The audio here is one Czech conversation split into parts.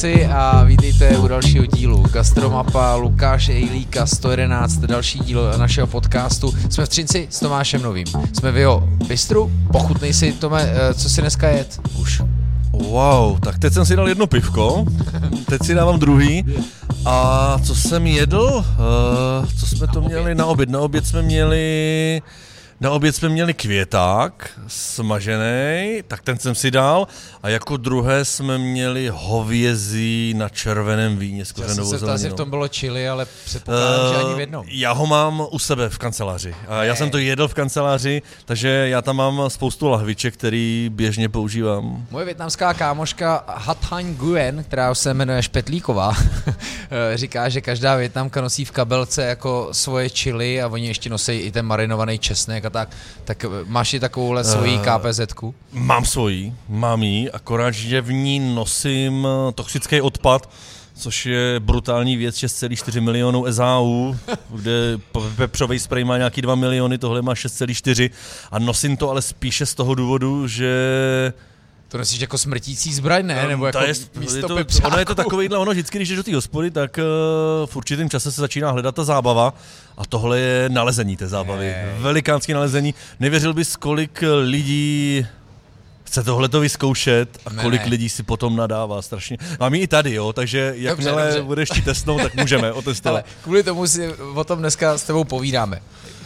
kluci a vítejte u dalšího dílu Gastromapa Lukáše Hejlíka 111, další díl našeho podcastu. Jsme v Třinci s Tomášem Novým. Jsme v jeho bistru. Pochutnej si, Tome, eh, co si dneska jet? Už. Wow, tak teď jsem si dal jedno pivko, teď si dávám druhý. A co jsem jedl? Uh, co jsme to měli na oběd? Na oběd jsme měli na oběd jsme měli květák smažený, tak ten jsem si dal. A jako druhé jsme měli hovězí na červeném víně s kořenovou Já jsem se v tom bylo chili, ale předpokládám, uh, že ani v jednom. Já ho mám u sebe v kanceláři. A já jsem to jedl v kanceláři, takže já tam mám spoustu lahviček, který běžně používám. Moje větnamská kámoška Hathan Guen, která se jmenuje Špetlíková, říká, že každá větnamka nosí v kabelce jako svoje chili a oni ještě nosí i ten marinovaný česnek tak, tak máš i takovouhle svoji uh, kpz -ku? Mám svoji, mám ji, akorát, že v ní nosím eh, toxický odpad, což je brutální věc, 6,4 milionů SAU, kde pepřový spray má nějaký 2 miliony, tohle má 6,4 a nosím to ale spíše z toho důvodu, že to nosíš jako smrtící zbraň, ne? Nebo jako je, místo je to, Ono je to takovýhle, ono vždycky, když jdeš do té hospody, tak uh, v určitém čase se začíná hledat ta zábava a tohle je nalezení té zábavy. Je. Velikánské nalezení. Nevěřil bys, kolik lidí chce tohle to vyzkoušet a ne, kolik ne. lidí si potom nadává strašně. Mám i tady, jo, takže jakmile dobře, dobře. budeš ti testnout, tak můžeme otestovat. Ale kvůli tomu si o tom dneska s tebou povídáme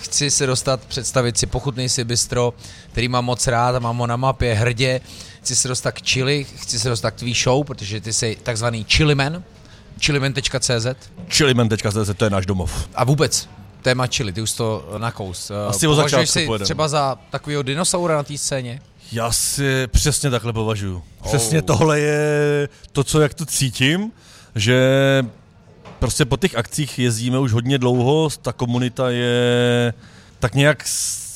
chci se dostat, představit si, pochutnej si bistro, který mám moc rád a mám ho na mapě hrdě. Chci se dostat k chili, chci se dostat k tvý show, protože ty jsi takzvaný chiliman, chiliman.cz. Chiliman.cz, to je náš domov. A vůbec, téma chili, ty už to nakous. Asi o začátku si pojedem. třeba za takového dinosaura na té scéně? Já si přesně takhle považuji. Přesně oh. tohle je to, co jak to cítím, že prostě po těch akcích jezdíme už hodně dlouho, ta komunita je tak nějak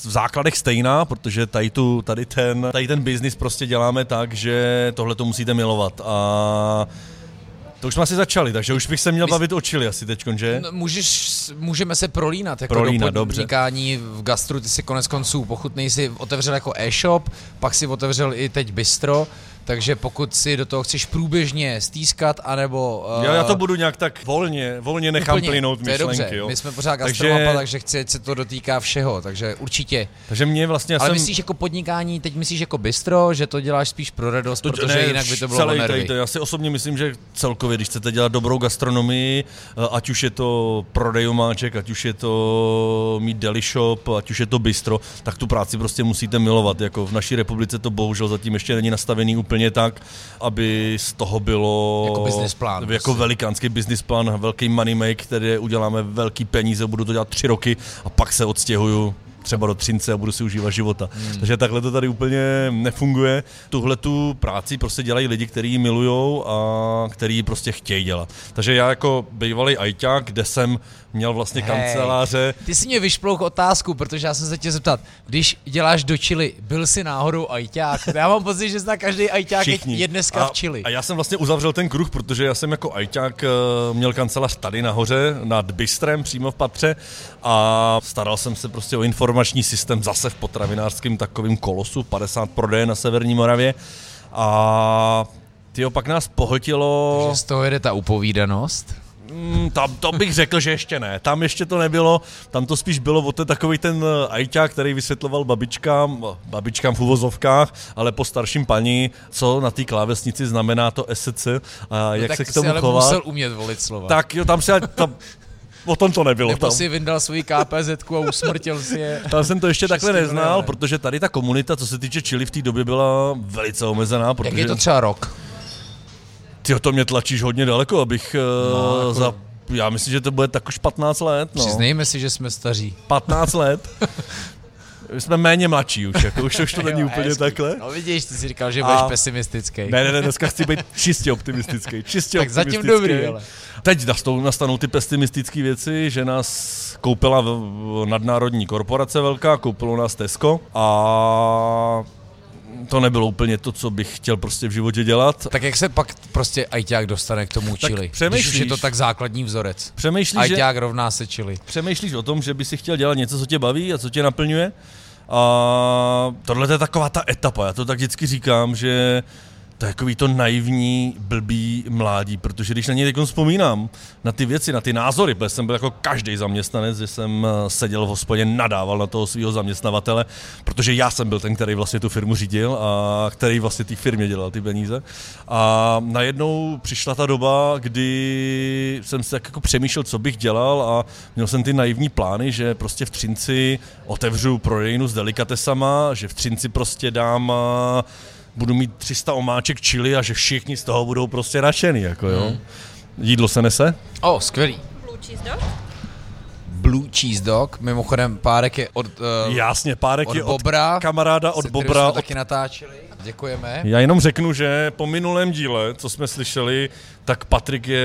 v základech stejná, protože tady, tu, tady ten, tady ten biznis prostě děláme tak, že tohle to musíte milovat a to už jsme asi začali, takže už bych se měl bavit o čili asi teď, že? No, můžeš, můžeme se prolínat jako prolínat, do podnikání dobře. v gastru, ty si konec konců pochutnej si otevřel jako e-shop, pak si otevřel i teď bistro, takže pokud si do toho chceš průběžně stýskat, anebo... Uh, já, já to budu nějak tak volně, volně nechám úplně, plynout myšlenky. To je dobře. Jo. My jsme pořád gastromapa, takže, takže chci, ať se to dotýká všeho, takže určitě. Takže mě vlastně... Ale jsem... myslíš jako podnikání, teď myslíš jako bistro, že to děláš spíš pro radost, to, protože ne, jinak by to bylo celý, nervy. To, já si osobně myslím, že celkově, když chcete dělat dobrou gastronomii, eh, ať už je to prodej omáček, ať už je to mít deli shop, ať už je to bistro, tak tu práci prostě musíte milovat. Jako v naší republice to bohužel zatím ještě není nastavený úplně úplně tak, aby z toho bylo jako business plán, jako prostě. velikánský business plán, velký money make, který uděláme velký peníze, budu to dělat tři roky a pak se odstěhuju třeba do Třince a budu si užívat života. Hmm. Takže takhle to tady úplně nefunguje. Tuhle tu práci prostě dělají lidi, kteří ji milujou a kteří prostě chtějí dělat. Takže já jako bývalý ajťák, kde jsem měl vlastně hey, kanceláře. Ty si mě vyšplouch otázku, protože já jsem se tě zeptat, když děláš do Chile, byl jsi náhodou ajťák? Já mám pocit, že zná každý ajťák je dneska a, v Chile. A já jsem vlastně uzavřel ten kruh, protože já jsem jako ajťák eh, měl kancelář tady nahoře nad Bystrem, přímo v patře a staral jsem se prostě o informační systém zase v potravinářském takovým kolosu, 50 prodeje na Severní Moravě a ty pak nás pohltilo... Takže z toho jede ta upovídanost? Mm, tam to bych řekl, že ještě ne. Tam ještě to nebylo, tam to spíš bylo o ten takový ten eh, ajťák, který vysvětloval babičkám, babičkám v uvozovkách, ale po starším paní, co na té klávesnici znamená to SC a no jak se k tomu ale chovat. musel umět volit slova. Tak jo, tam se tam, O tom to nebylo. Nebo tam. si vyndal svůj KPZ a usmrtil si je. Tam jsem to ještě takhle neznal, protože tady ta komunita, co se týče čili v té době, byla velice omezená. Protože... Jak je to třeba rok? Ty to mě tlačíš hodně daleko, abych no, uh, jako... za já myslím, že to bude tak už 15 let. No. Přiznejme si, že jsme staří. 15 let. My jsme méně mladší už, jako už, už to není jo, úplně hezky. takhle. No vidíš, ty jsi říkal, že budeš a... pesimistický. Ne, ne, ne, dneska chci být čistě optimistický. Čistě tak optimistický. zatím dobrý, ale. Teď nastanou, nastanou ty pesimistické věci, že nás koupila nadnárodní korporace velká, koupilo nás Tesco a to nebylo úplně to, co bych chtěl prostě v životě dělat. Tak jak se pak prostě ajťák dostane k tomu čili? Když už je to tak základní vzorec. Přemýšlíš, ajťák že, rovná se čili. Přemýšlíš o tom, že by si chtěl dělat něco, co tě baví a co tě naplňuje? A tohle je taková ta etapa, já to tak vždycky říkám, že takový to naivní, blbý mládí, protože když na něj teď vzpomínám, na ty věci, na ty názory, protože jsem byl jako každý zaměstnanec, že jsem eh, seděl v hospodě, nadával na toho svého zaměstnavatele, protože já jsem byl ten, který vlastně tu firmu řídil a který vlastně té firmě dělal ty peníze. A najednou přišla ta doba, kdy jsem si tak jako přemýšlel, co bych dělal a měl jsem ty naivní plány, že prostě v Třinci otevřu prodejnu s delikatesama, že v Třinci prostě dám budu mít 300 omáček čili a že všichni z toho budou prostě rašený, jako jo. Hmm. Jídlo se nese? O, oh, skvělý. Blue cheese dog? Blue Cheese Dog, mimochodem párek je od uh, Jasně, párek od je Bobra, od kamaráda od se Bobra. Jsme od... taky natáčeli. Děkujeme. Já jenom řeknu, že po minulém díle, co jsme slyšeli, tak Patrik je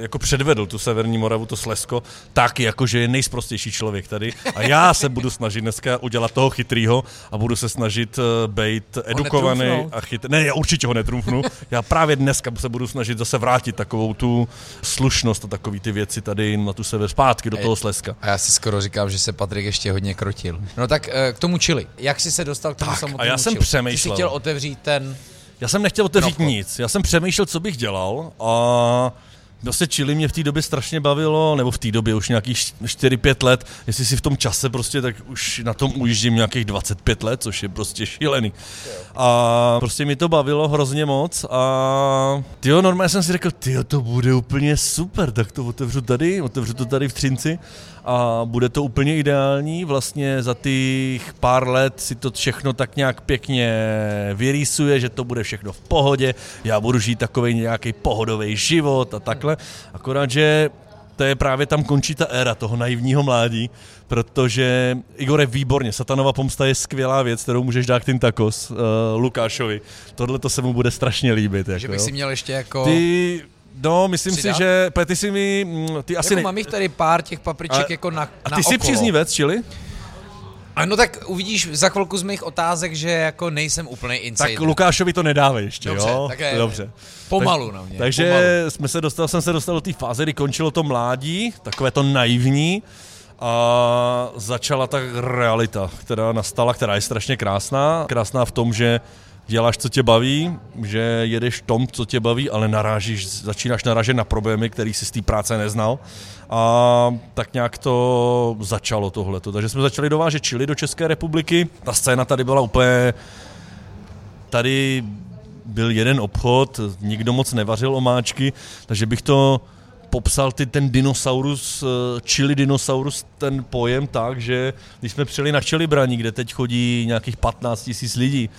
jako předvedl tu Severní Moravu, to Slesko, tak jako, že je nejsprostější člověk tady. A já se budu snažit dneska udělat toho chytrýho a budu se snažit eh, být edukovaný a chytrý. Ne, já určitě ho netrumfnu. Já právě dneska se budu snažit zase vrátit takovou tu slušnost a takový ty věci tady na tu sever zpátky do toho Sleska. A já si skoro říkám, že se Patrik ještě hodně krotil. No tak eh, k tomu čili. Jak jsi se dostal k tomu Tak, samotnému a já jsem chili? přemýšlel. Ty jsi chtěl otevřít ten... Já jsem nechtěl otevřít No, nic. Já jsem přemýšlel, co bych dělal a Prostě čili mě v té době strašně bavilo, nebo v té době už nějakých 4-5 let, jestli si v tom čase prostě, tak už na tom ujíždím nějakých 25 let, což je prostě šílený. A prostě mi to bavilo hrozně moc a tyjo, normálně jsem si řekl, tyjo, to bude úplně super, tak to otevřu tady, otevřu to tady v Třinci a bude to úplně ideální. Vlastně za těch pár let si to všechno tak nějak pěkně vyrýsuje, že to bude všechno v pohodě, já budu žít takový nějaký pohodový život a takhle. Akorát, že to je právě tam končí ta éra toho naivního mládí, protože Igore, výborně, Satanova pomsta je skvělá věc, kterou můžeš dát tím takos uh, Lukášovi. Tohle to se mu bude strašně líbit. Že jako, bych jo. si měl ještě jako... Ty, no, myslím Přidat? si, že ty si mi, mm, ty asi jako ne, mám jich tady pár těch papriček A- jako na, a na ty jsi okolo. příznivec, čili? Ano, tak uvidíš za chvilku z mých otázek, že jako nejsem úplný insider. Tak Lukášovi to nedávej ještě, Dobře, jo? tak je- Dobře. Pomalu Tak- na mě. Takže pomalu. jsme se dostal, jsem se dostal do té fáze, kdy končilo to mládí, takové to naivní, a začala ta realita, která nastala, která je strašně krásná. Krásná v tom, že děláš, co tě baví, že jedeš v tom, co tě baví, ale narážíš, začínáš narážet na problémy, který si z té práce neznal. A tak nějak to začalo tohleto. Takže jsme začali dovážet čili do České republiky. Ta scéna tady byla úplně tady byl jeden obchod, nikdo moc nevařil omáčky, takže bych to popsal ty, ten dinosaurus, eh, chili dinosaurus, ten pojem tak, že když jsme přijeli na čili braní, kde teď chodí nějakých 15 tisíc lidí,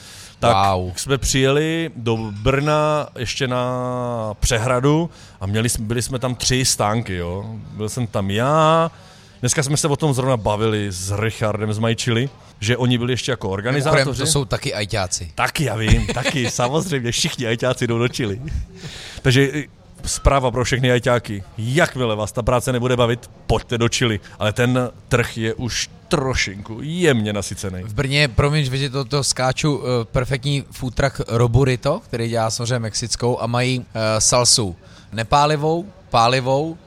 tak Wow. jsme přijeli do Brna ještě na přehradu a měli, jsme- byli jsme tam tři stánky, jo. Byl jsem tam já, dneska jsme se o tom zrovna bavili s Richardem z Majčili, že oni byli ještě jako organizátoři. to jsou taky ajťáci. Taky, já vím, taky, samozřejmě, všichni ajťáci jdou do Chile. Takže zpráva pro všechny ajťáky. Jakmile vás ta práce nebude bavit, pojďte do Chile. Ale ten trh je už trošinku jemně nasycený. V Brně, promiň, že to, to skáču, uh, perfektní food truck Roburito, který dělá samozřejmě mexickou a mají uh, salsu nepálivou, pálivou,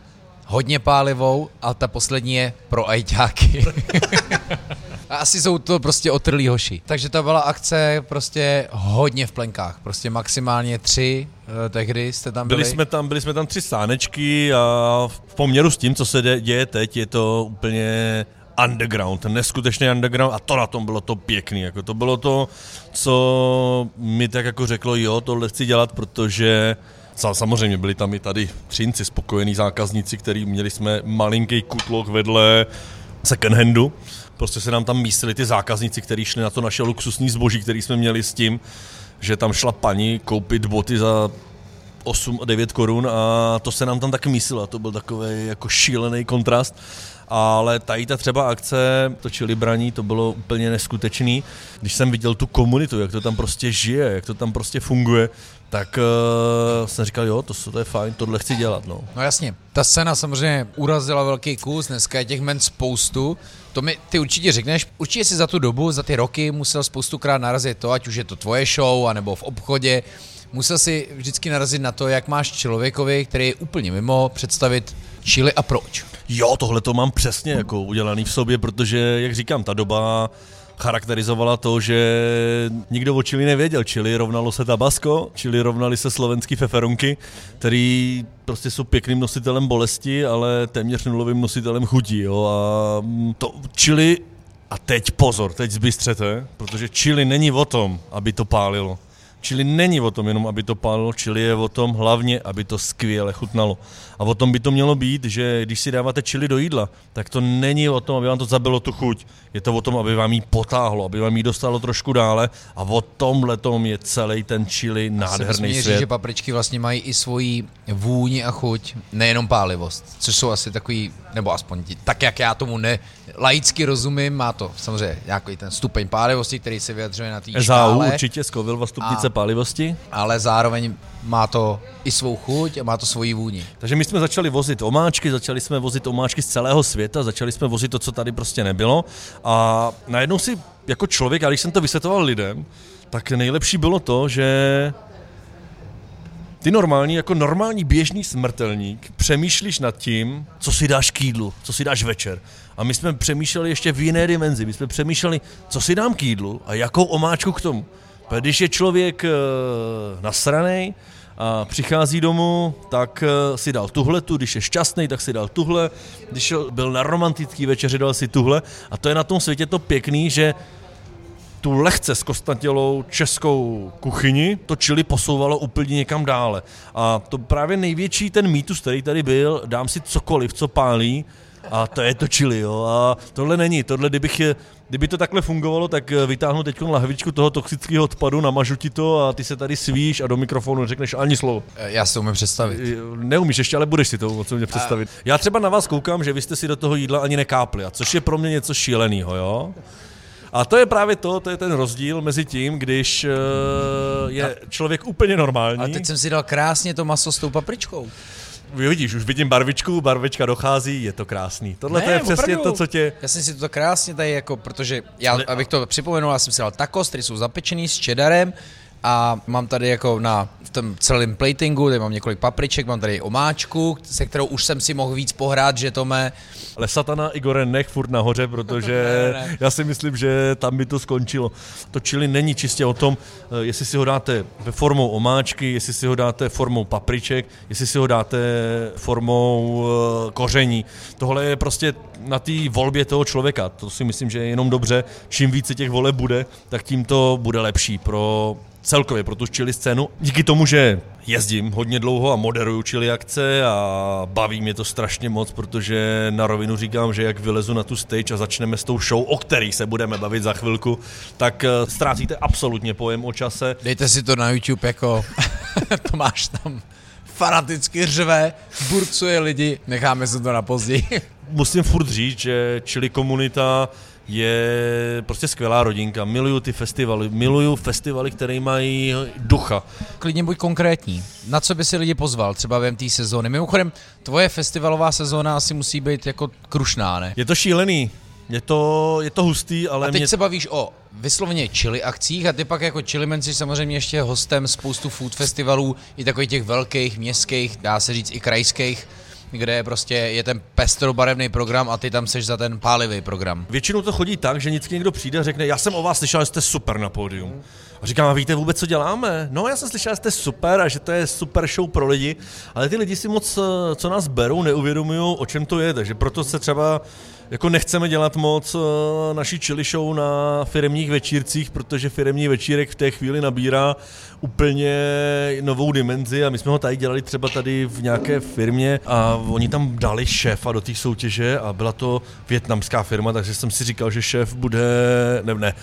hodně pálivou a ta poslední je pro ajťáky. A Asi jsou to prostě otrlí hoši. Takže to byla akce prostě hodně v plenkách. Prostě maximálně tři, uh, tehdy jste tam byli. Byli jsme tam, byli jsme tam tři stánečky a v poměru s tím, co se děje teď, je to úplně underground, neskutečný underground a to na tom bylo to pěkný, jako to bylo to, co mi tak jako řeklo, jo, tohle chci dělat, protože sa- samozřejmě byli tam i tady třinci, spokojení zákazníci, který měli jsme malinký kutlok vedle second handu, prostě se nám tam místili ty zákazníci, kteří šli na to naše luxusní zboží, který jsme měli s tím, že tam šla paní koupit boty za 8 a 9 korun a to se nám tam taky mísilo to byl takový jako šílený kontrast. Ale tady ta třeba akce, to čili braní, to bylo úplně neskutečný. Když jsem viděl tu komunitu, jak to tam prostě žije, jak to tam prostě funguje, tak uh, jsem říkal, jo, to, to je fajn, tohle chci dělat. No. No jasně, ta scéna samozřejmě urazila velký kus, dneska je těch men spoustu. To mi ty určitě řekneš, určitě si za tu dobu, za ty roky musel spoustukrát narazit to, ať už je to tvoje show, anebo v obchodě. Musel si vždycky narazit na to, jak máš člověkovi, který je úplně mimo, představit čili a proč. Jo, tohle to mám přesně jako udělaný v sobě, protože, jak říkám, ta doba charakterizovala to, že nikdo o čili nevěděl. Čili rovnalo se Tabasco, čili rovnali se slovenský feferunky, který prostě jsou pěkným nositelem bolesti, ale téměř nulovým nositelem chutí. Jo? A to čili a teď pozor, teď zbystřete, protože čili není o tom, aby to pálilo. Čili není o tom jenom, aby to pálilo, čili je o tom hlavně, aby to skvěle chutnalo. A o tom by to mělo být, že když si dáváte čili do jídla, tak to není o tom, aby vám to zabilo tu chuť. Je to o tom, aby vám ji potáhlo, aby vám ji dostalo trošku dále a o tomhle tom je celý ten čili nádherný svět. Říct, že papričky vlastně mají i svoji vůni a chuť, nejenom pálivost, což jsou asi takový, nebo aspoň tak, jak já tomu ne, laicky rozumím, má to samozřejmě nějaký ten stupeň pálivosti, který se vyjadřuje na té škále. určitě, Scoville stupnice a, pálivosti. Ale zároveň má to i svou chuť a má to svoji vůni. Takže my jsme začali vozit omáčky, začali jsme vozit omáčky z celého světa, začali jsme vozit to, co tady prostě nebylo a najednou si jako člověk, a když jsem to vysvětloval lidem, tak nejlepší bylo to, že ty normální, jako normální běžný smrtelník, přemýšlíš nad tím, co si dáš k jídlu, co si dáš večer. A my jsme přemýšleli ještě v jiné dimenzi. My jsme přemýšleli, co si dám k jídlu a jakou omáčku k tomu. Když je člověk uh, nasranej, a přichází domů, tak uh, si dal tuhle tu, když je šťastný, tak si dal tuhle, když byl na romantický večeři, dal si tuhle. A to je na tom světě to pěkný, že tu lehce zkostatělou českou kuchyni to čili posouvalo úplně někam dále. A to právě největší ten mýtus, který tady byl, dám si cokoliv, co pálí, a to je to čili, jo. A tohle není. Tohle, kdybych je, kdyby to takhle fungovalo, tak eh, vytáhnu teď lahvičku toho toxického odpadu, namažu ti to a ty se tady svíš a do mikrofonu neřekneš ani slovo. Eh, já si to umím představit. Eh, neumíš ještě, ale budeš si to co mě představit. A... Já třeba na vás koukám, že vy jste si do toho jídla ani nekápli, a což je pro mě něco šíleného, jo. A to je právě to, to je ten rozdíl mezi tím, když uh, je člověk úplně normální. A teď jsem si dal krásně to maso s tou papričkou vidíš, už vidím barvičku, barvička dochází, je to krásný. Tohle ne, to je přesně opravdu. to, co tě... Já jsem si to krásně tady jako, protože já, abych to připomenul, já jsem si dal tacos, které jsou zapečený s čedarem, a mám tady jako na v tom celém platingu, tady mám několik papriček, mám tady omáčku, se kterou už jsem si mohl víc pohrát, že to mé... Ale satana Igore nech furt nahoře, protože ne, ne. já si myslím, že tam by to skončilo. To čili není čistě o tom, eh, jestli si ho dáte ve formou omáčky, jestli si ho dáte formou papriček, jestli si ho dáte formou eh, koření. Tohle je prostě na té volbě toho člověka. To si myslím, že je jenom dobře. Čím více těch voleb bude, tak tím to bude lepší pro celkově pro tu čili scénu. Díky tomu, že jezdím hodně dlouho a moderuju čili akce a baví mě to strašně moc, protože na rovinu říkám, že jak vylezu na tu stage a začneme s tou show, o který se budeme bavit za chvilku, tak eh, ztrácíte absolutně pojem o čase. Dejte si to na YouTube jako Tomáš tam fanaticky řve, burcuje lidi, necháme se to na později. Musím furt říct, že čili komunita je prostě skvělá rodinka. Miluju ty festivaly, miluju festivaly, které mají ducha. Klidně buď konkrétní. Na co by si lidi pozval, třeba během té sezóny? Mimochodem, tvoje festivalová sezóna asi musí být jako krušná, ne? Je to šílený. Je to, je to hustý, ale A teď mě... se bavíš o vysloveně chili akcích a ty pak jako chilimen jsi samozřejmě ještě hostem spoustu food festivalů, i takových těch velkých, městských, dá se říct i krajských kde je prostě je ten pestrobarevný program a ty tam seš za ten pálivý program. Většinou to chodí tak, že vždycky někdo přijde a řekne, já jsem o vás slyšel, že jste super na pódium. A říkám, a víte vůbec, co děláme? No, já jsem slyšel, že jste super a že to je super show pro lidi, ale ty lidi si moc, eh, co nás berou, neuvědomují, o čem to je, takže proto se třeba jako nechceme dělat moc uh, naší chili show na firmních večírcích, protože firmní večírek v té chvíli nabírá úplně novou dimenzi a my jsme ho tady dělali třeba tady v nějaké firmě a oni tam dali šéfa do té soutěže a byla to větnamská firma, takže jsem si říkal, že šéf bude, ne, ne,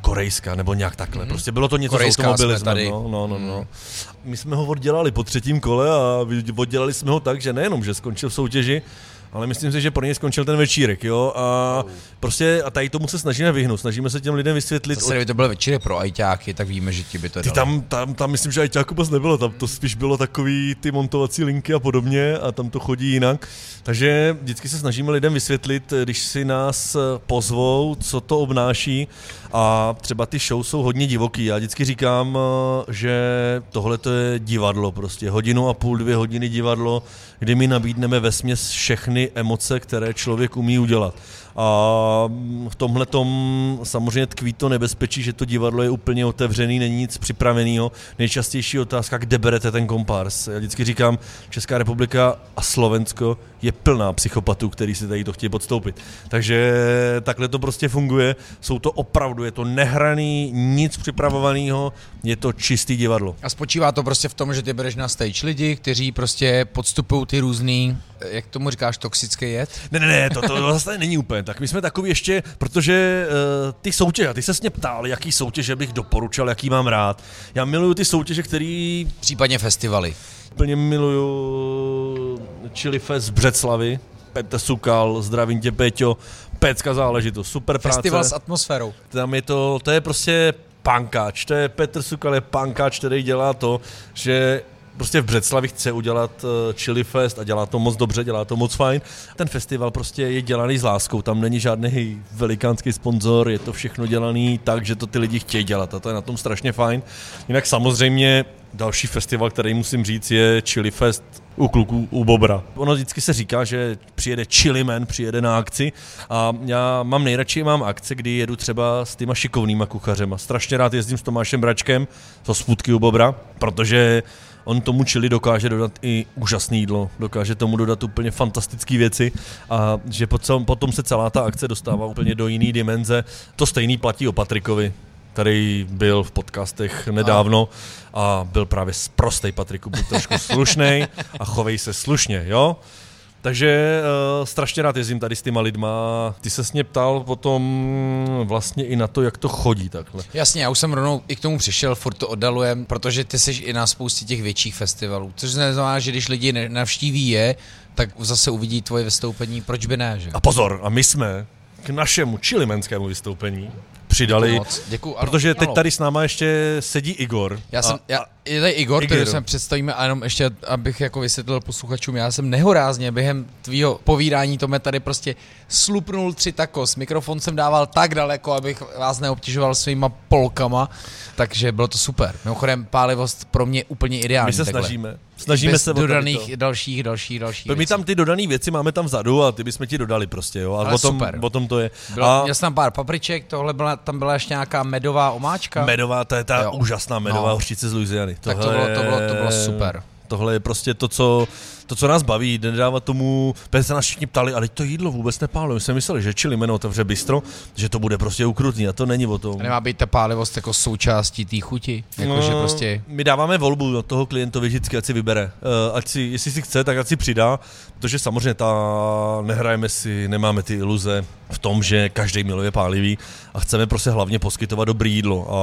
korejská nebo nějak takhle. Mm-hmm. Prostě bylo to něco Korejská s automobilismem. Tady. No, no, no, no. My jsme ho oddělali po třetím kole a oddělali jsme ho tak, že nejenom, že skončil v soutěži, ale myslím si, že pro něj skončil ten večírek, jo, a prostě a tady tomu se snažíme vyhnout, snažíme se těm lidem vysvětlit. Zase, kdyby to byl večírek pro ajťáky, tak víme, že ti by to Ty tam, tam, tam, myslím, že ajťáku vůbec nebylo, tam to spíš bylo takový ty montovací linky a podobně a tam to chodí jinak. Takže vždycky se snažíme lidem vysvětlit, když si nás pozvou, co to obnáší A třeba ty show jsou hodně divoký. Já vždycky říkám, eh, že tohle to je divadlo prostě. Hodinu a půl, dvě hodiny divadlo, kdy my nabídneme ve směs všechny emoce, které člověk umí udělat. A v tomhle tom samozřejmě tkví to nebezpečí, že to divadlo je úplně otevřený, není nic připraveného. Nejčastější otázka, kde berete ten kompárs. Já vždycky říkám, Česká republika a Slovensko je plná psychopatů, který si tady to chtějí podstoupit. Takže takhle to prostě funguje. Jsou to opravdu, je to nehraný, nic připravovaného, je to čistý divadlo. A spočívá to prostě v tom, že ty bereš na stage lidi, kteří prostě podstupují ty různý, jak tomu říkáš, toxický jed? Ne, ne, ne, to, to zase není úplně tak. My jsme takový ještě, protože uh, ty soutěže, ty se mě ptal, jaký soutěže bych doporučil, jaký mám rád. Já miluju ty soutěže, které... Případně festivaly. Úplně miluju Chili Fest v Břeclavi, Petr Sukal, zdravím tě Peťo, pecka záležitost, super práce. Festival s atmosférou. Tam je to, to je prostě pankáč, to je Petr Sukal je pankáč, který dělá to, že prostě v Břeclavi chce udělat uh, Chili Fest a dělá to moc dobře, dělá to moc fajn. Ten festival prostě je dělaný s láskou, tam není žádný velikánský sponzor, je to všechno dělaný tak, že to ty lidi chtějí dělat a to je na tom strašně fajn. Jinak samozřejmě další festival, který musím říct, je Chili Fest u kluků, u Bobra. Ono vždycky se říká, že přijede Chili Man, přijede na akci a já mám nejradši mám akce, kdy jedu třeba s těma šikovnýma kuchařema. Strašně rád jezdím s Tomášem Bračkem, to sputky u Bobra, protože on tomu čili dokáže dodat i úžasné jídlo, dokáže tomu dodat úplně fantastické věci a že potom, potom se celá ta akce dostává úplně do jiné dimenze. To stejný platí o Patrikovi, který byl v podcastech nedávno a byl právě sprostej Patriku, byl trošku slušnej a chovej se slušně, jo? Takže uh, strašně rád jezdím tady s těma lidma. Ty se mě ptal potom vlastně i na to, jak to chodí takhle. Jasně, já už jsem rovnou i k tomu přišel, furt to oddalujem, protože ty jsi i na spoustě těch větších festivalů. Což znamená, že když lidi navštíví je, tak zase uvidí tvoje vystoupení, proč by ne, že? A pozor, a my jsme k našemu čilimenskému vystoupení přidali, Děkuju moc. Děkuju, ano, protože teď ano. tady s náma ještě sedí Igor. Já jsem, a, já, je tady Igor, který jsme představíme a jenom ještě, abych jako vysvětlil posluchačům, já jsem nehorázně během tvýho povídání Tome tady prostě slupnul tři takos. Mikrofon jsem dával tak daleko, abych vás neobtěžoval svýma polkama, takže bylo to super. Mimochodem, pálivost pro mě úplně ideální. my se takhle. snažíme. Snažíme Bez se dodaných to. dalších, dalších, dalších My tam ty dodané věci máme tam vzadu a ty bychom ti dodali prostě, jo. A Ale o tom, super. o tom to je. Bylo, a Měl jsem tam pár papriček, tohle byla, tam byla ještě nějaká medová omáčka. medová, to je ta Jo. úžasná medová No. hořčice z Louisiany. Tak to bylo- to bylo- to bylo super. Tohle je prostě to, co, to, co nás baví, nedávat tomu, protože se nás všichni ptali, ale to jídlo vůbec nepálilo. My jsme mysleli, že čili jméno otevře bistro, že to bude prostě ukrutný a to není o tom. A nemá být ta pálivost jako součástí té chuti? Jakože No, prostě... My dáváme volbu od toho klientovi vždycky, ať si vybere. Uh, ať si, jestli si chce, tak ať si přidá, protože samozřejmě ta, nehrajeme si, nemáme ty iluze v tom, že každý miluje pálivý a chceme prostě hlavně poskytovat dobré jídlo. A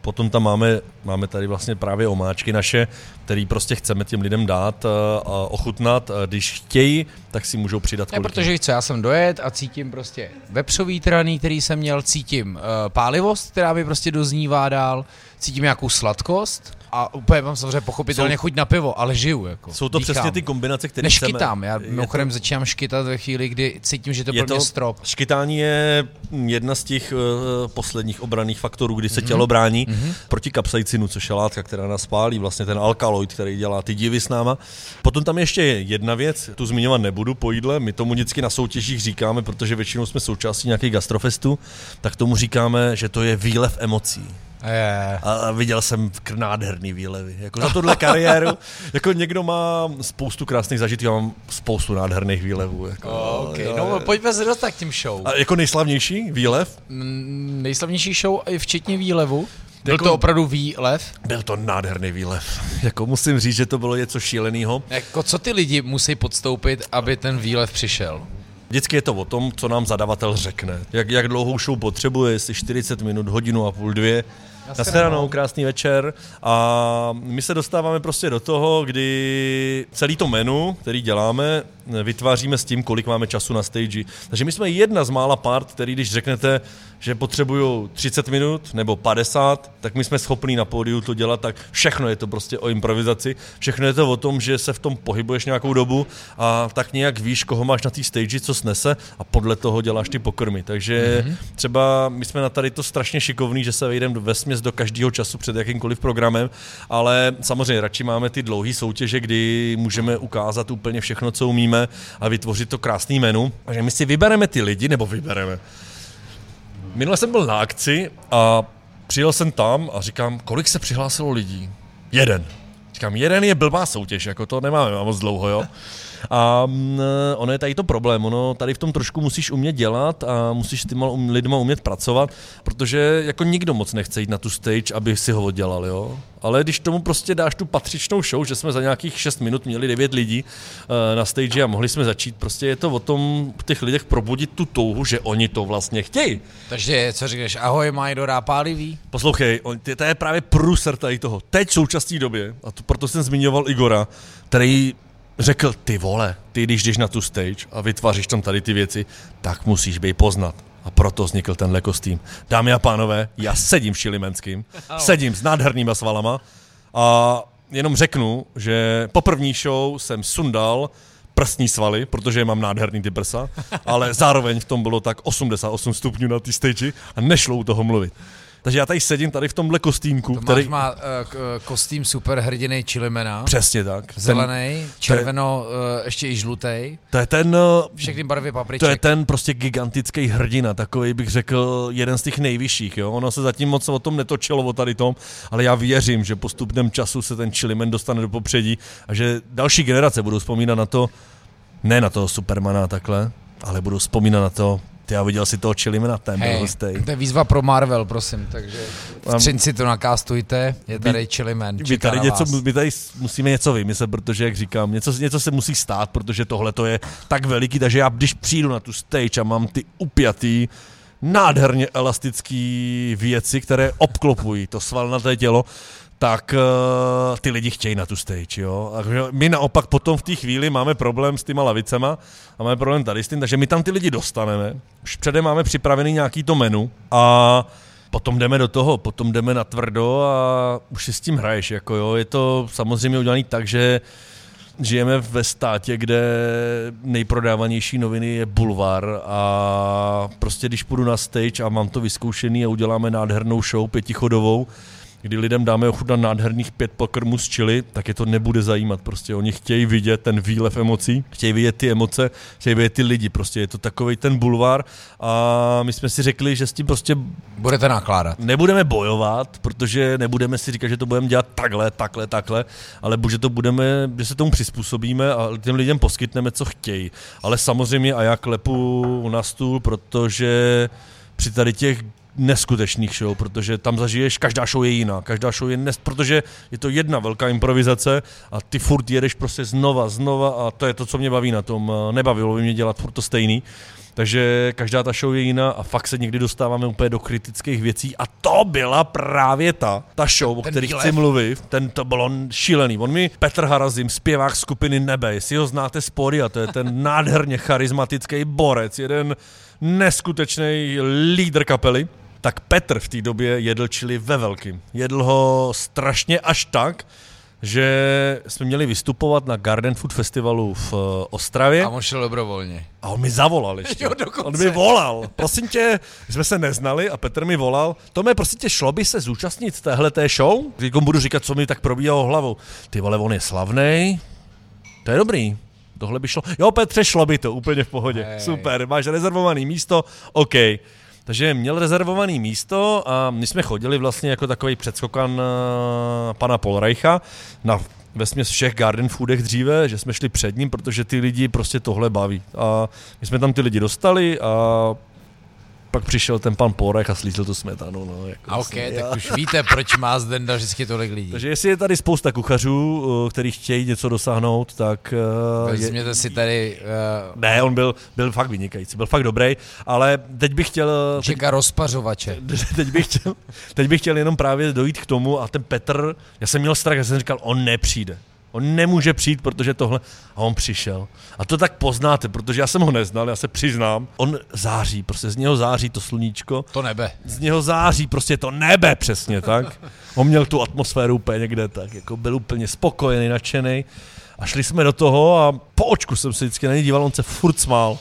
potom tam máme, máme tady vlastně právě omáčky naše, který prostě chceme těm lidem dát uh, a ochutnat. Když chtějí, tak si můžou přidat Ne, kolik protože víš co, já jsem dojet a cítím prostě vepřový traný, který jsem měl, cítím uh, pálivost, která mi prostě doznívá dál, cítím nějakou sladkost a úplně mám samozřejmě pochopitelně Jsou- chuť na pivo, ale žiju jako. Jsou to dýchám. přesně ty kombinace, které Neškytám, já Je to- mimochodem začínám škytat ve chvíli, kdy cítím, že to je pro mě to, strop. Škytání je jedna z těch uh, posledních obraných faktorů, kdy se tělo brání mm-hmm. proti kapsaicinu, což je látka, která nás pálí, vlastně ten alkaloid, který dělá ty divy s náma. Potom tam ještě je jedna věc, tu zmiňovat nebudu po jídle, my tomu vždycky na soutěžích říkáme, protože většinou jsme součástí nějakých gastrofestů, tak tomu říkáme, že to je výlev emocí. Je. A viděl jsem nádherný výlevy. Jako za tuhle kariéru, jako někdo má spoustu krásných zažitků, já mám spoustu nádherných výlevů. Jako, OK, jo, no jo. pojďme se dostat k tím show. A jako nejslavnější výlev Mm, Nejslavnější show i včetně výlevu. Byl Jako- to opravdu výlev? Byl to nádherný výlev. Jako musím říct, že to bylo něco šíleného. Jako co ty lidi musí podstoupit, aby ten výlev přišel? Vždycky je to o tom, co nám zadavatel řekne. Jak, jak dlouhou show potřebuje, jestli 40 minut, hodinu a půl, dvě. Naschledanou, krásný večer. A my se dostáváme prostě do toho, kdy celý to menu, který děláme, vytváříme s tím, kolik máme času na stage. Takže my jsme jedna z mála part, který když řeknete, že potřebují 30 minut nebo 50, tak my jsme schopní na pódiu to dělat, tak všechno je to prostě o improvizaci, všechno je to o tom, že se v tom pohybuješ nějakou dobu a tak nějak víš, koho máš na té stage, co snese a podle toho děláš ty pokrmy. Takže mm-hmm. třeba my jsme na tady to strašně šikovní, že se vejdeme ve směs do každého času před jakýmkoliv programem, ale samozřejmě radši máme ty dlouhé soutěže, kdy můžeme ukázat úplně všechno, co umíme a vytvořit to krásný menu. Takže my si vybereme ty lidi, nebo vybereme. Minule jsem byl na akci a přijel jsem tam a říkám, kolik se přihlásilo lidí? Jeden. Říkám, jeden je blbá soutěž, jako to nemáme moc dlouho, jo. A mm, ono je tady to problém, ono tady v tom trošku musíš umět dělat a musíš s těma um, lidma umět pracovat, protože jako nikdo moc nechce jít na tu stage, aby si ho dělal, jo. Ale když tomu prostě dáš tu patřičnou show, že jsme za nějakých 6 minut měli 9 lidí uh, na stage a mohli jsme začít, prostě je to o tom v těch lidech probudit tu touhu, že oni to vlastně chtějí. Takže co říkáš, ahoj Majdo Rápálivý? Poslouchej, to je právě průser tady toho. Teď v současné době, a to, proto jsem zmiňoval Igora, který řekl, ty vole, ty když jdeš na tu stage a vytváříš tam tady ty věci, tak musíš být poznat. A proto vznikl tenhle kostým. Dámy a pánové, já sedím v Šilimenským, sedím s nádhernýma svalama a jenom řeknu, že po první show jsem sundal prsní svaly, protože mám nádherný ty prsa, ale zároveň v tom bylo tak 88 stupňů na té stage a nešlo u toho mluvit. Takže já tady sedím tady v tomhle kostýmku. Tomáš který má uh, kostým superhrdiny Chilimena. Přesně tak. Zelený, ten, červeno, uh, ještě i žlutý. To je ten... Uh, Všechny barvy papriček. To je ten prostě gigantický hrdina, takový bych řekl jeden z těch nejvyšších. Jo? Ono se zatím moc o tom netočilo, o tady tom, ale já věřím, že postupném času se ten Chilimen dostane do popředí a že další generace budou vzpomínat na to, ne na toho Supermana takhle, ale budou vzpomínat na to, ty já viděl si toho Chilimena, ten hey, byl hustý. To je výzva pro Marvel, prosím, takže v Třinci to nakástujte, je tady Chiliman, my tady, něco, my tady musíme něco vymyslet, protože, jak říkám, něco, něco se musí stát, protože tohle to je tak veliký, takže já když přijdu na tu stage a mám ty upjatý, nádherně elastické věci, které obklopují to svalnaté tělo, tak uh, ty lidi chtějí na tu stage, jo. A my naopak potom v té chvíli máme problém s těma lavicema a máme problém tady s tím, takže my tam ty lidi dostaneme, už předem máme připravený nějaký to menu a potom jdeme do toho, potom jdeme na tvrdo a už si s tím hraješ, jako jo. Je to samozřejmě udělané tak, že žijeme ve státě, kde nejprodávanější noviny je bulvar a prostě když půjdu na stage a mám to vyzkoušený a uděláme nádhernou show pětichodovou, kdy lidem dáme ochutnat nádherných pět pokrmů z čili, tak je to nebude zajímat. Prostě oni chtějí vidět ten výlev emocí, chtějí vidět ty emoce, chtějí vidět ty lidi. Prostě je to takový ten bulvár a my jsme si řekli, že s tím prostě budete nakládat. Nebudeme bojovat, protože nebudeme si říkat, že to budeme dělat takhle, takhle, takhle, ale že to budeme, že se tomu přizpůsobíme a těm lidem poskytneme, co chtějí. Ale samozřejmě a já klepu na stůl, protože při tady těch neskutečných show, protože tam zažiješ, každá show je jiná, každá show je, nes, protože je to jedna velká improvizace a ty furt jedeš prostě znova, znova a to je to, co mě baví na tom. Nebavilo by mě dělat furt to stejný. Takže každá ta show je jiná a fakt se někdy dostáváme úplně do kritických věcí a to byla právě ta, ta show, o které chci mluvit. Ten to bylo šílený. On mi Petr Harazim, zpěvák skupiny Nebe, jestli ho znáte z a to je ten nádherně charismatický borec, jeden neskutečný lídr kapely tak Petr v té době jedl čili ve velkým. Jedl ho strašně až tak, že jsme měli vystupovat na Garden Food Festivalu v eh, Ostravě. A on šel dobrovolně. A on mi zavolal ještě. Jo, on mi volal. Prosím tě, jsme se neznali a Petr mi volal. Tome, prosím tě, šlo by se zúčastnit téhle té show? Říkám, budu říkat, co mi tak probíhalo hlavou. Ty vole, on je slavný. To je dobrý. Tohle by šlo. Jo, Petře, šlo by to, úplně v pohodě. Hey. Super, máš rezervovaný místo, OK. Takže měl rezervovaný místo a my jsme chodili vlastně jako takový předskokan eh, pana Polreicha na ve všech garden foodech dříve, že jsme šli před ním, protože ty lidi prostě tohle baví. A my jsme tam ty lidi dostali a pak přišel ten pan Porech a slízl tu smetanu. No, jako a ok, vlastně, tak už víte, proč má Zdenda vždycky tolik lidí. Takže jestli je tady spousta kuchařů, uh, kteří chtějí něco dosáhnout, tak... Uh, Vezměte je... si tady... Uh... Ne, on byl, byl fakt vynikající, byl fakt dobrý, ale teď bych chtěl... Čeká rozpařovače. teď, bych chtěl, teď bych chtěl jenom právě dojít k tomu a ten Petr, já jsem měl strach, já jsem říkal, on nepřijde. On nemůže přijít, protože tohle... A on přišel. A to tak poznáte, protože já jsem ho neznal, já se přiznám. On září, prostě z něho září to sluníčko. To nebe. Z něho září prostě to nebe, přesně tak. On měl tu atmosféru úplně někde tak, jako byl úplně spokojený, nadšený. A šli jsme do toho a po očku jsem se vždycky na něj díval, on se furt smál.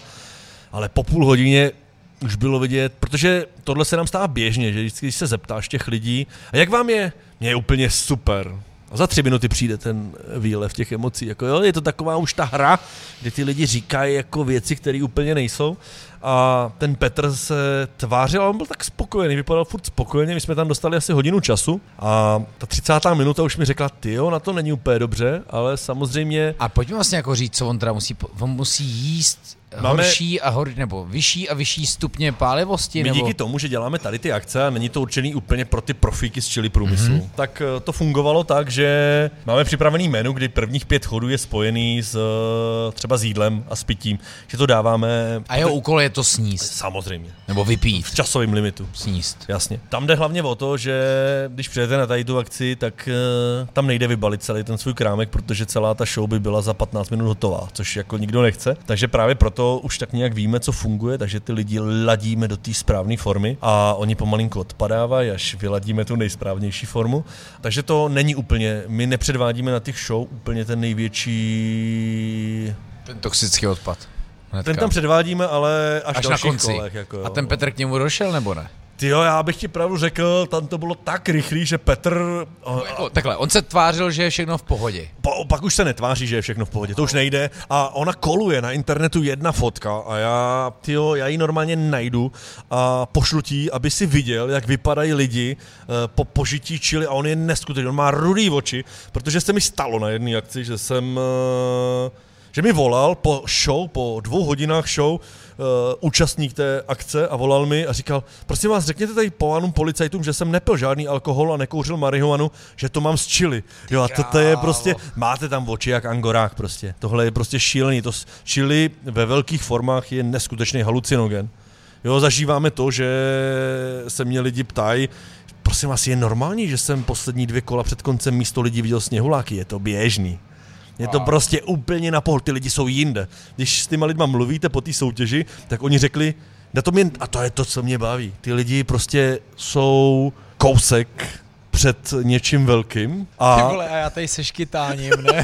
Ale po půl hodině už bylo vidět, protože tohle se nám stává běžně, že vždycky, když se zeptáš těch lidí, a jak vám je? Mně je úplně super. A za tři minuty přijde ten výlev těch emocí. Jako jo, je to taková už ta hra, kde ty lidi říkají jako věci, které úplně nejsou. A ten Petr se tvářil, on byl tak spokojený, vypadal furt spokojeně. My jsme tam dostali asi hodinu času a ta 30. minuta už mi řekla, ty jo, na to není úplně dobře, ale samozřejmě... A pojďme vlastně jako říct, co on teda musí, on musí jíst Máme... horší a hor, nebo vyšší a vyšší stupně pálivosti? My nebo... díky tomu, že děláme tady ty akce a není to určený úplně pro ty profíky z čili průmyslu, mm-hmm. tak eh, to fungovalo tak, že máme připravený menu, kdy prvních pět chodů je spojený s eh, třeba s jídlem a s pitím, že to dáváme... A jeho úkol je to sníst. Samozřejmě. Nebo vypít. V časovém limitu. Sníst. Jasně. Tam jde hlavně o to, že když přijete na tady tu akci, tak uh, tam nejde vybalit celý ten svůj krámek, protože celá ta show by byla za 15 minut hotová, což jako nikdo nechce. Takže právě proto už tak nějak víme, co funguje, takže ty lidi ladíme do té správné formy a oni pomalinko odpadávají, až vyladíme tu nejsprávnější formu. Takže to není úplně, my nepředvádíme na těch show úplně ten největší... Ten toxický odpad. Hnedka. Ten tam předvádíme, ale až, až na konci. Kolech, jako, a ten Petr k němu došel, nebo ne? Ty jo, já bych ti pravdu řekl, tam to bylo tak rychlý, že Petr... No, jako, takhle, on se tvářil, že je všechno v pohodě. Po, pak už se netváří, že je všechno v pohodě, to už nejde. A ona koluje na internetu jedna fotka a já, ty jo, já ji normálně najdu a pošlu ti, aby si viděl, jak vypadají lidi uh, po požití čili a on je neskutečný, on má rudý oči, protože se mi stalo na jedné akci, že jsem... Uh, že mi volal po show, po dvou hodinách show, účastník té akce a volal mi a říkal, prosím vás, řekněte tady pánům policajtům, že jsem nepil žádný alkohol a nekouřil marihuanu, že to mám z čili. Jo a to je prostě, máte tam oči jak angorák prostě. Tohle je prostě šílený. To čili ve velkých formách je neskutečný halucinogen. Jo, zažíváme to, že se mě lidi ptají, prosím vás, je normální, že jsem poslední dvě kola před koncem místo lidí viděl sněhuláky? Je to běžný. Je to prostě úplně na pohod, ty lidi jsou jinde. Když s těma lidma mluvíte po té soutěži, tak oni řekli, na tom jen, a to je to, co mě baví. Ty lidi prostě jsou kousek před něčím velkým. A... Ty vole, a já tady se škytáním, ne?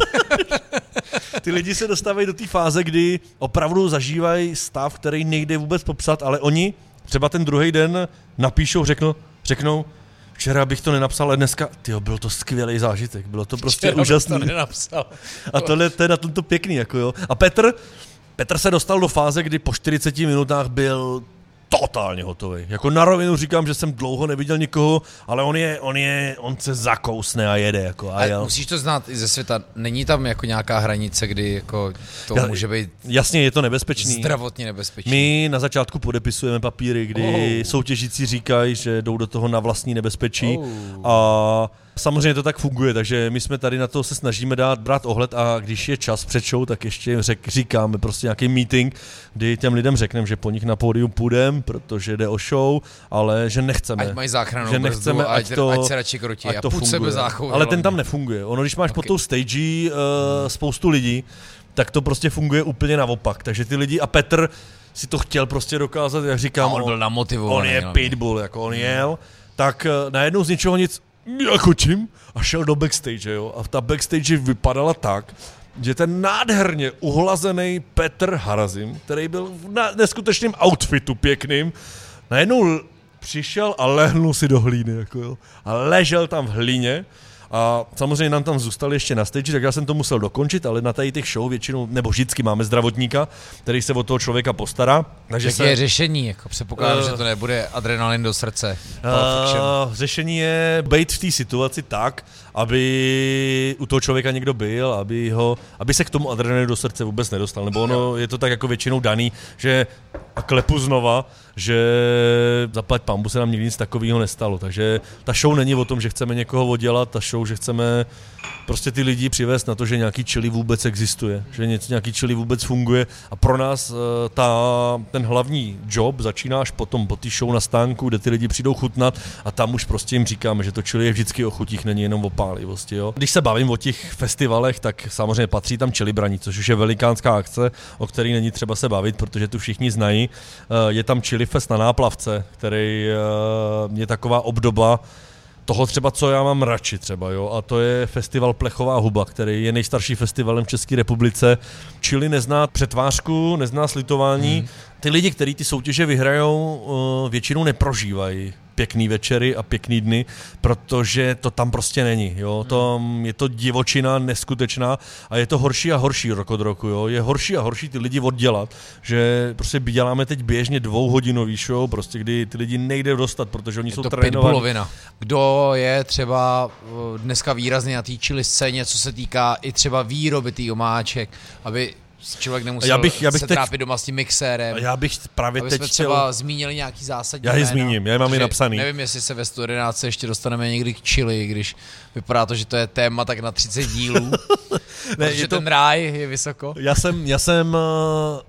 ty lidi se dostávají do té fáze, kdy opravdu zažívají stav, který nejde vůbec popsat, ale oni třeba ten druhý den napíšou, řeknou, řeknou, Včera bych to nenapsal, ale dneska, tyjo, byl to skvělý zážitek, bylo to prostě Včera úžasný. to nenapsal. A tohle to je na tomto pěkný, jako jo. A Petr, Petr se dostal do fáze, kdy po 40 minutách byl totálně hotový. Jako na rovinu říkám, že jsem dlouho neviděl nikoho, ale on je, on je, on se zakousne a jede. Jako, a, a jel. musíš to znát i ze světa. Není tam jako nějaká hranice, kdy jako to ja, může být Jasně, je to nebezpečný. Zdravotně nebezpečný. My na začátku podepisujeme papíry, kdy oh. soutěžící říkají, že jdou do toho na vlastní nebezpečí oh. a Samozřejmě to tak funguje, takže my jsme tady na to se snažíme dát brát ohled a když je čas před show, tak ještě řek, říkáme prostě nějaký meeting, kdy těm lidem řekneme, že po nich na pódium půjdeme, protože jde o show, ale že nechceme. Ať mají záchranu že nechceme, ať, to, ať se radši krotí ať to a funguje. Záchou, ale ten tam nefunguje. Ono, když máš okay. pod tou stage uh, spoustu lidí, tak to prostě funguje úplně naopak. Takže ty lidi a Petr si to chtěl prostě dokázat, jak říkám. A on byl namotivovaný. On je pitbull, jako on jel. Tak uh, najednou z ničeho nic já chodím a šel do backstage, jo. A ta backstage vypadala tak, že ten nádherně uhlazený Petr Harazim, který byl v neskutečném outfitu pěkným, najednou přišel a lehnul si do hlíny, jako jo. A ležel tam v hlíně A samozřejmě nám tam zůstali ještě na stage, tak já jsem to musel dokončit, ale na tady těch show většinou, nebo vždycky máme zdravotníka, který se o toho člověka postará. Takže Jaké se... je řešení? Jako předpokládám, uh, že to nebude adrenalin do srdce. Uh, řešení je být v té situaci tak, aby u toho člověka někdo byl, aby, ho, aby se k tomu adrenalinu do srdce vůbec nedostal. Nebo ono je to tak jako většinou daný, že a klepu znova, že zaplať pambu se nám nikdy nic takového nestalo. Takže ta show není o tom, že chceme někoho oddělat, ta show, že chceme prostě ty lidi přivést na to, že nějaký čili vůbec existuje, že něco, nějaký čili vůbec funguje a pro nás eh, ta, ten hlavní job začíná až potom, po té show na stánku, kde ty lidi přijdou chutnat a tam už prostě jim říkáme, že to čili je vždycky o chutích, není jenom o pálivosti. Jo. Když se bavím o těch festivalech, tak samozřejmě patří tam čili braní, což už je velikánská akce, o které není třeba se bavit, protože tu všichni znají. Eh, je tam Chili Fest na náplavce, který eh, je taková obdoba toho třeba, co já mám radši třeba, jo, a to je festival Plechová huba, který je nejstarší festivalem v České republice. Chili nezná přetvářku, nezná slitování. Hmm. Ty lidi, kteří ty soutěže vyhrajou, eh, většinou neprožívají pěkný večery a pěkný dny, protože to tam prostě není. Jo? To, hmm. je to divočina neskutečná a je to horší a horší rok od roku. Jo? Je horší a horší ty lidi oddělat, že prostě děláme teď běžně dvouhodinový show, prostě kdy ty lidi nejde dostat, protože oni je jsou to trénovaní. Kdo je třeba eh, dneska výrazně na té scéně, co se týká i třeba výroby tý omáček, aby člověk nemusel já bych, já bych se teď, trápit doma s tím mixérem. Já bych právě teď třeba chtěl... zmínili nějaký zásadní Já je zmíním, já je mám i napsaný. Nevím, jestli se ve 111 ještě dostaneme někdy k chili, když vypadá to, že to je téma tak na 30 dílů. ne, protože je to... ten ráj je vysoko. Já jsem, já jsem eh,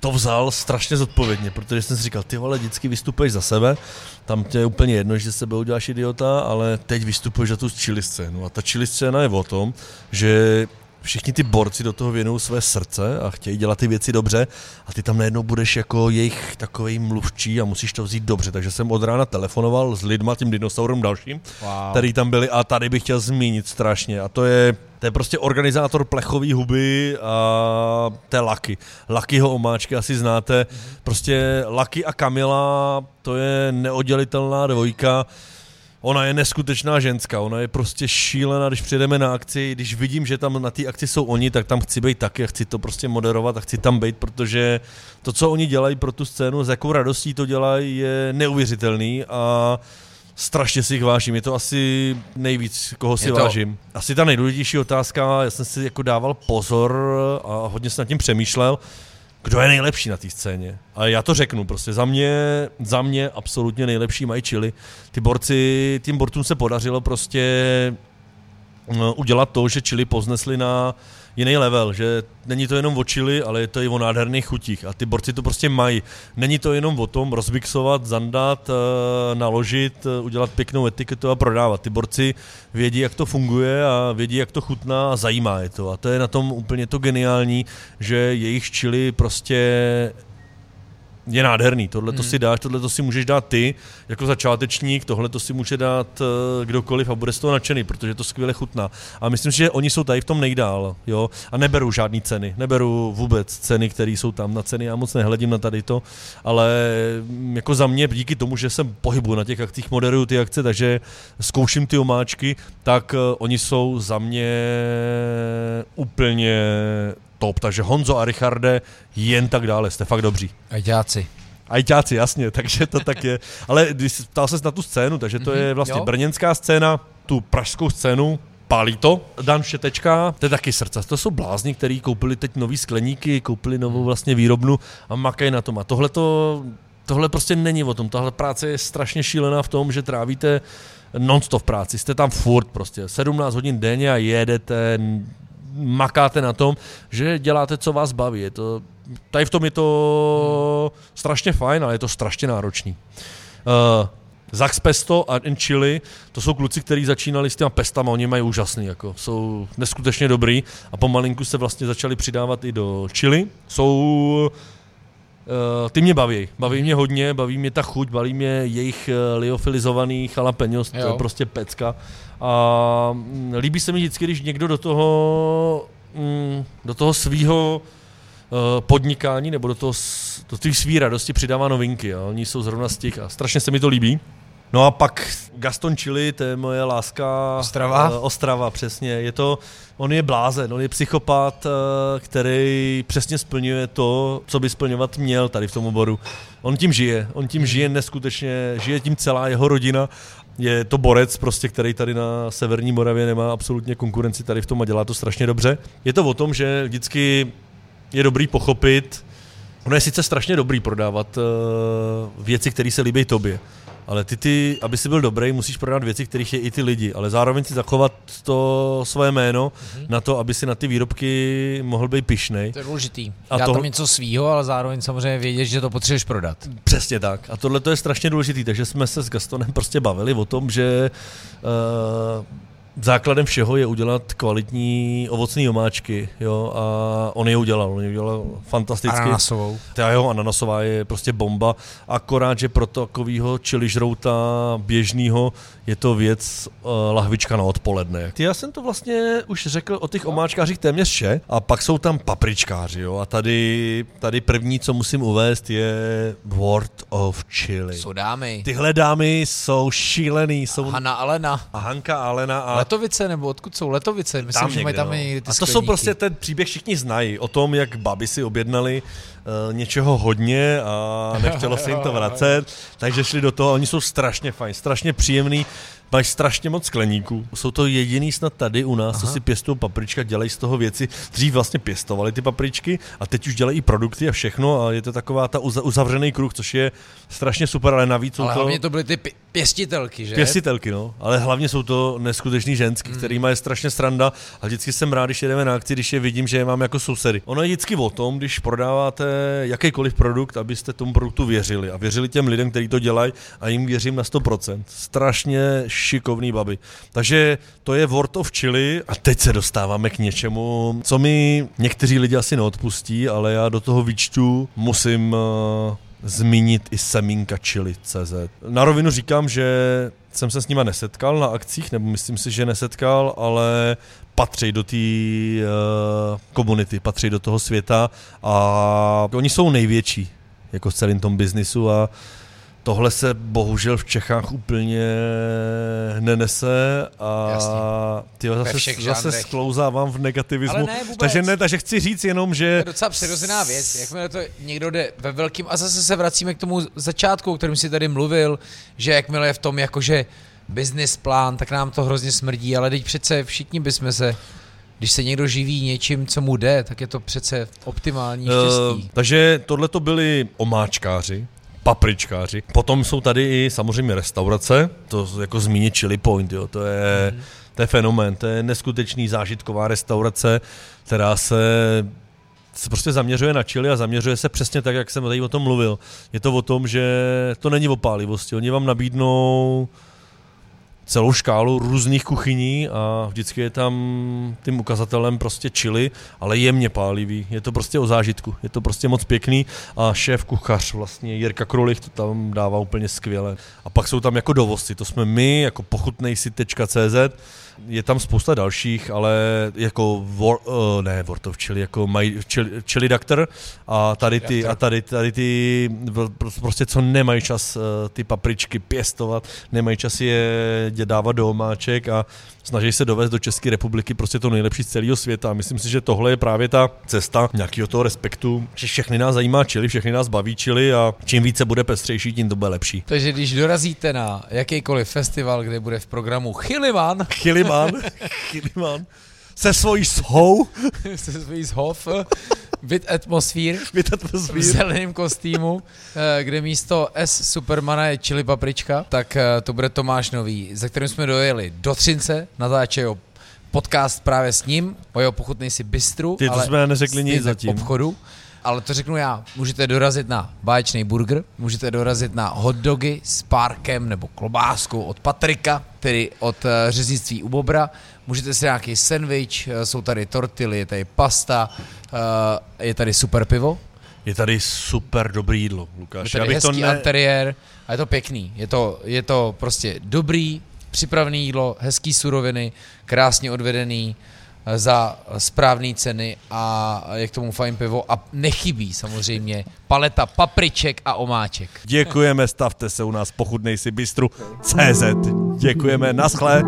to vzal strašně zodpovědně, protože jsem si říkal, ty vole, vždycky vystupuješ za sebe, tam tě je úplně jedno, že se sebe uděláš idiota, ale teď vystupuješ za tu chili scénu. A ta chili scéna je o tom, že všichni ty borci do toho věnují své srdce a chtějí dělat ty věci dobře a ty tam najednou budeš jako jejich takový mluvčí a musíš to vzít dobře. Takže jsem od rána telefonoval s lidma, tím dinosaurem dalším, wow. který tam byli a tady bych chtěl zmínit strašně a to je to je prostě organizátor plechový huby a té Laky. Lakyho omáčky asi znáte. Prostě Laky a Kamila, to je neoddělitelná dvojka. Ona je neskutečná ženská, ona je prostě šílená, když přijedeme na akci, když vidím, že tam na té akci jsou oni, tak tam chci být taky a chci to prostě moderovat a chci tam být, protože to, co oni dělají pro tu scénu, s jakou radostí to dělají, je neuvěřitelný a strašně si jich vážím. Je to asi nejvíc, koho si to... vážím. Asi ta nejdůležitější otázka, já jsem si jako dával pozor a hodně jsem nad tím přemýšlel, kdo je nejlepší na té scéně. A já to řeknu, prostě za mě, za mě absolutně nejlepší mají Chili. Ty borci, tím borcům se podařilo prostě udělat to, že Chili poznesli na jiný level, že není to jenom o chili, ale je to i o nádherných chutích a ty borci to prostě mají. Není to jenom o tom rozmixovat, zandat, eh, naložit, eh, udělat pěknou etiketu a prodávat. Ty borci vědí, jak to funguje a vědí, jak to chutná a zajímá je to. A to je na tom úplně to geniální, že jejich chili prostě je nádherný. Tohle to hmm. si dáš, tohle to si můžeš dát ty jako začátečník, tohle to si může dát uh, kdokoliv a bude z toho nadšený, protože to skvěle chutná. A myslím si, že oni jsou tady v tom nejdál, jo, a neberu žádný ceny, neberu vůbec ceny, které jsou tam na ceny, já moc nehledím na tady to, ale mm, jako za mě, díky tomu, že jsem pohybu na těch akcích, moderuju ty akce, takže zkouším ty omáčky, tak uh, oni jsou za mě úplně top, takže Honzo a Richarde jen tak dále, jste fakt dobří. Ajťáci. Ajťáci, jasně, takže to tak je. Ale když ptal se na tu scénu, takže to je mhm, vlastně jo. brněnská scéna, tu pražskou scénu, pálí to. Dan Všetečka, to je taky srdce. To jsou blázni, kteří koupili teď nový skleníky, koupili novou mhm. vlastně výrobnu a makají na tom. A tohle to, tohle prostě není o tom. Tahle práce je strašně šílená v tom, že trávíte non-stop práci. Jste tam furt prostě 17 hodin denně a jedete, makáte na tom, že děláte, co vás baví. Je to, tady v tom je to strašně fajn, ale je to strašně náročný. Uh, Zax Pesto a Chili, to jsou kluci, kteří začínali s těma pestama, oni mají úžasný, jako, jsou neskutečně dobrý a pomalinku se vlastně začali přidávat i do Chili. Jsou Uh, ty mě baví, baví mě hodně, baví mě ta chuť, baví mě jejich uh, liofilizovaný jalapenos, to je prostě pecka. A mm, líbí se mi vždycky, když někdo do toho, mm, do toho svýho uh, podnikání nebo do toho do těch svý radosti přidává novinky. A oni jsou zrovna z těch a strašně se mi to líbí. No a pak Gaston Chili, to je moje láska. Ostrava? Uh, Ostrava, přesně. Je to, on je blázen, on je psychopat, uh, který přesně splňuje to, co by splňovat měl tady v tom oboru. On tím žije, on tím žije neskutečně, žije tím celá jeho rodina je to borec, prostě, který tady na Severní Moravě nemá absolutně konkurenci tady v tom a dělá to strašně dobře. Je to o tom, že vždycky je dobrý pochopit, ono je sice strašně dobrý prodávat uh, věci, které se líbí tobě, ale ty, ty, aby si byl dobrý, musíš prodat věci, kterých je i ty lidi, ale zároveň si zachovat to svoje jméno mm-hmm. na to, aby si na ty výrobky mohl být pišnej. To je důležitý. A Dá to... tam něco svýho, ale zároveň samozřejmě vědět, že to potřebuješ prodat. Přesně tak. A tohle to je strašně důležitý, takže jsme se s Gastonem prostě bavili o tom, že uh, základem všeho je udělat kvalitní ovocné omáčky, jo, a on je udělal, on je udělal fantasticky. Ananasovou. Ta jeho ananasová je prostě bomba, akorát, že pro takovýho čili žrouta běžného je to věc uh, lahvička na odpoledne. Ty, já jsem to vlastně už řekl o těch omáčkářích téměř vše, a pak jsou tam papričkáři, jo, a tady, tady první, co musím uvést, je World of Chili. Jsou dámy. Tyhle dámy jsou šílený. Jsou... Hanna Alena. A Hanka Alena a Letovice, nebo odkud jsou Letovice? Myslím, tam že mají tam no. někdy ty A to skleníky. jsou prostě ten příběh všichni znají, o tom, jak babi si objednali uh, něčeho hodně a nechtělo se jim to vracet, takže šli do toho, oni jsou strašně fajn, strašně příjemný, mají strašně moc skleníků. Jsou to jediný snad tady u nás, Aha. co si pěstují paprička, dělají z toho věci. Dřív vlastně pěstovali ty papričky a teď už dělají i produkty a všechno a je to taková ta uzavřený kruh, což je strašně super, ale navíc ale jsou to... hlavně to byly ty pě- pěstitelky, že? Pěstitelky, no. Ale hlavně jsou to neskutečný ženský, mm. který je strašně sranda a vždycky jsem rád, když jedeme na akci, když je vidím, že je mám jako sousedy. Ono je vždycky o tom, když prodáváte jakýkoliv produkt, abyste tomu produktu věřili a věřili těm lidem, kteří to dělají a jim věřím na 100%. Strašně šikovný baby. Takže to je World of Chili a teď se dostáváme k něčemu, co mi někteří lidi asi neodpustí, ale já do toho výčtu musím uh, zmínit i semínka chili.cz. Na rovinu říkám, že jsem se s nima nesetkal na akcích, nebo myslím si, že nesetkal, ale patří do té uh, komunity, patří do toho světa a oni jsou největší jako v celém tom biznisu a tohle se bohužel v Čechách úplně nenese a ty zase, zase sklouzávám v negativismu. ne, takže ne, takže chci říct jenom, že... To je docela přirozená věc, jakmile to někdo jde ve velkým a zase se vracíme k tomu začátku, o kterém si tady mluvil, že jakmile je v tom jakože business plán, tak nám to hrozně smrdí, ale teď přece všichni bychom se když se někdo živí něčím, co mu jde, tak je to přece optimální štěstí. Uh, takže tohle to byli omáčkáři, papričkáři. Potom jsou tady i samozřejmě restaurace, to jako zmínit Chili Point, jo, to je, mm. to je fenomén, to je neskutečný zážitková restaurace, která se se prostě zaměřuje na chili a zaměřuje se přesně tak, jak jsem tady o tom mluvil. Je to o tom, že to není o pálivosti. Oni vám nabídnou celou škálu různých kuchyní a vždycky je tam tím ukazatelem prostě chili, ale jemně pálivý. Je to prostě o zážitku, je to prostě moc pěkný a šéf kuchař vlastně Jirka Krulich to tam dává úplně skvěle. A pak jsou tam jako dovozci, to jsme my jako pochutnejsi.cz je tam spousta dalších, ale jako War, uh, ne World of Chili, jako mají Chili, chili Doctor a tady ty, a tady, tady ty prostě co nemají čas uh, ty papričky pěstovat, nemají čas je dávat do omáček a snaží se dovést do České republiky prostě to nejlepší z celého světa. Myslím si, že tohle je právě ta cesta nějakého toho respektu, že všechny nás zajímá čili, všechny nás baví čili a čím více bude pestřejší, tím to bude lepší. Takže když dorazíte na jakýkoliv festival, kde bude v programu Chiliman, Chiliman, Chiliman, se svojí shou, se svojí shov, Bit atmosfér, Bit atmosfér. v zeleném kostýmu, eh, kde místo S Supermana je chili paprička, tak eh, to bude Tomáš Nový, za kterým jsme dojeli do Třince, natáčejí podcast právě s ním, o jeho pochutnej si bistru, Ty to ale jsme neřekli nic zatím. obchodu. Ale to řeknu já, můžete dorazit na báječný burger, můžete dorazit na hot dogy s párkem nebo klobáskou od Patrika, tedy od eh, řeznictví u Bobra, můžete si nějaký sandwich, eh, jsou tady tortily, je tady pasta, eh, je tady super pivo, Je tady super dobrý jídlo, Lukáš. je tady Já bych to hezký ne... interiér a je to pěkný. Je to, je to prostě dobrý, připravený jídlo, hezký suroviny, krásně odvedený, za správné ceny a je k tomu fajn pivo a nechybí samozřejmě paleta papriček a omáček. Děkujeme, stavte se u nás pochudnej si bistru CZ. Děkujeme, naschle.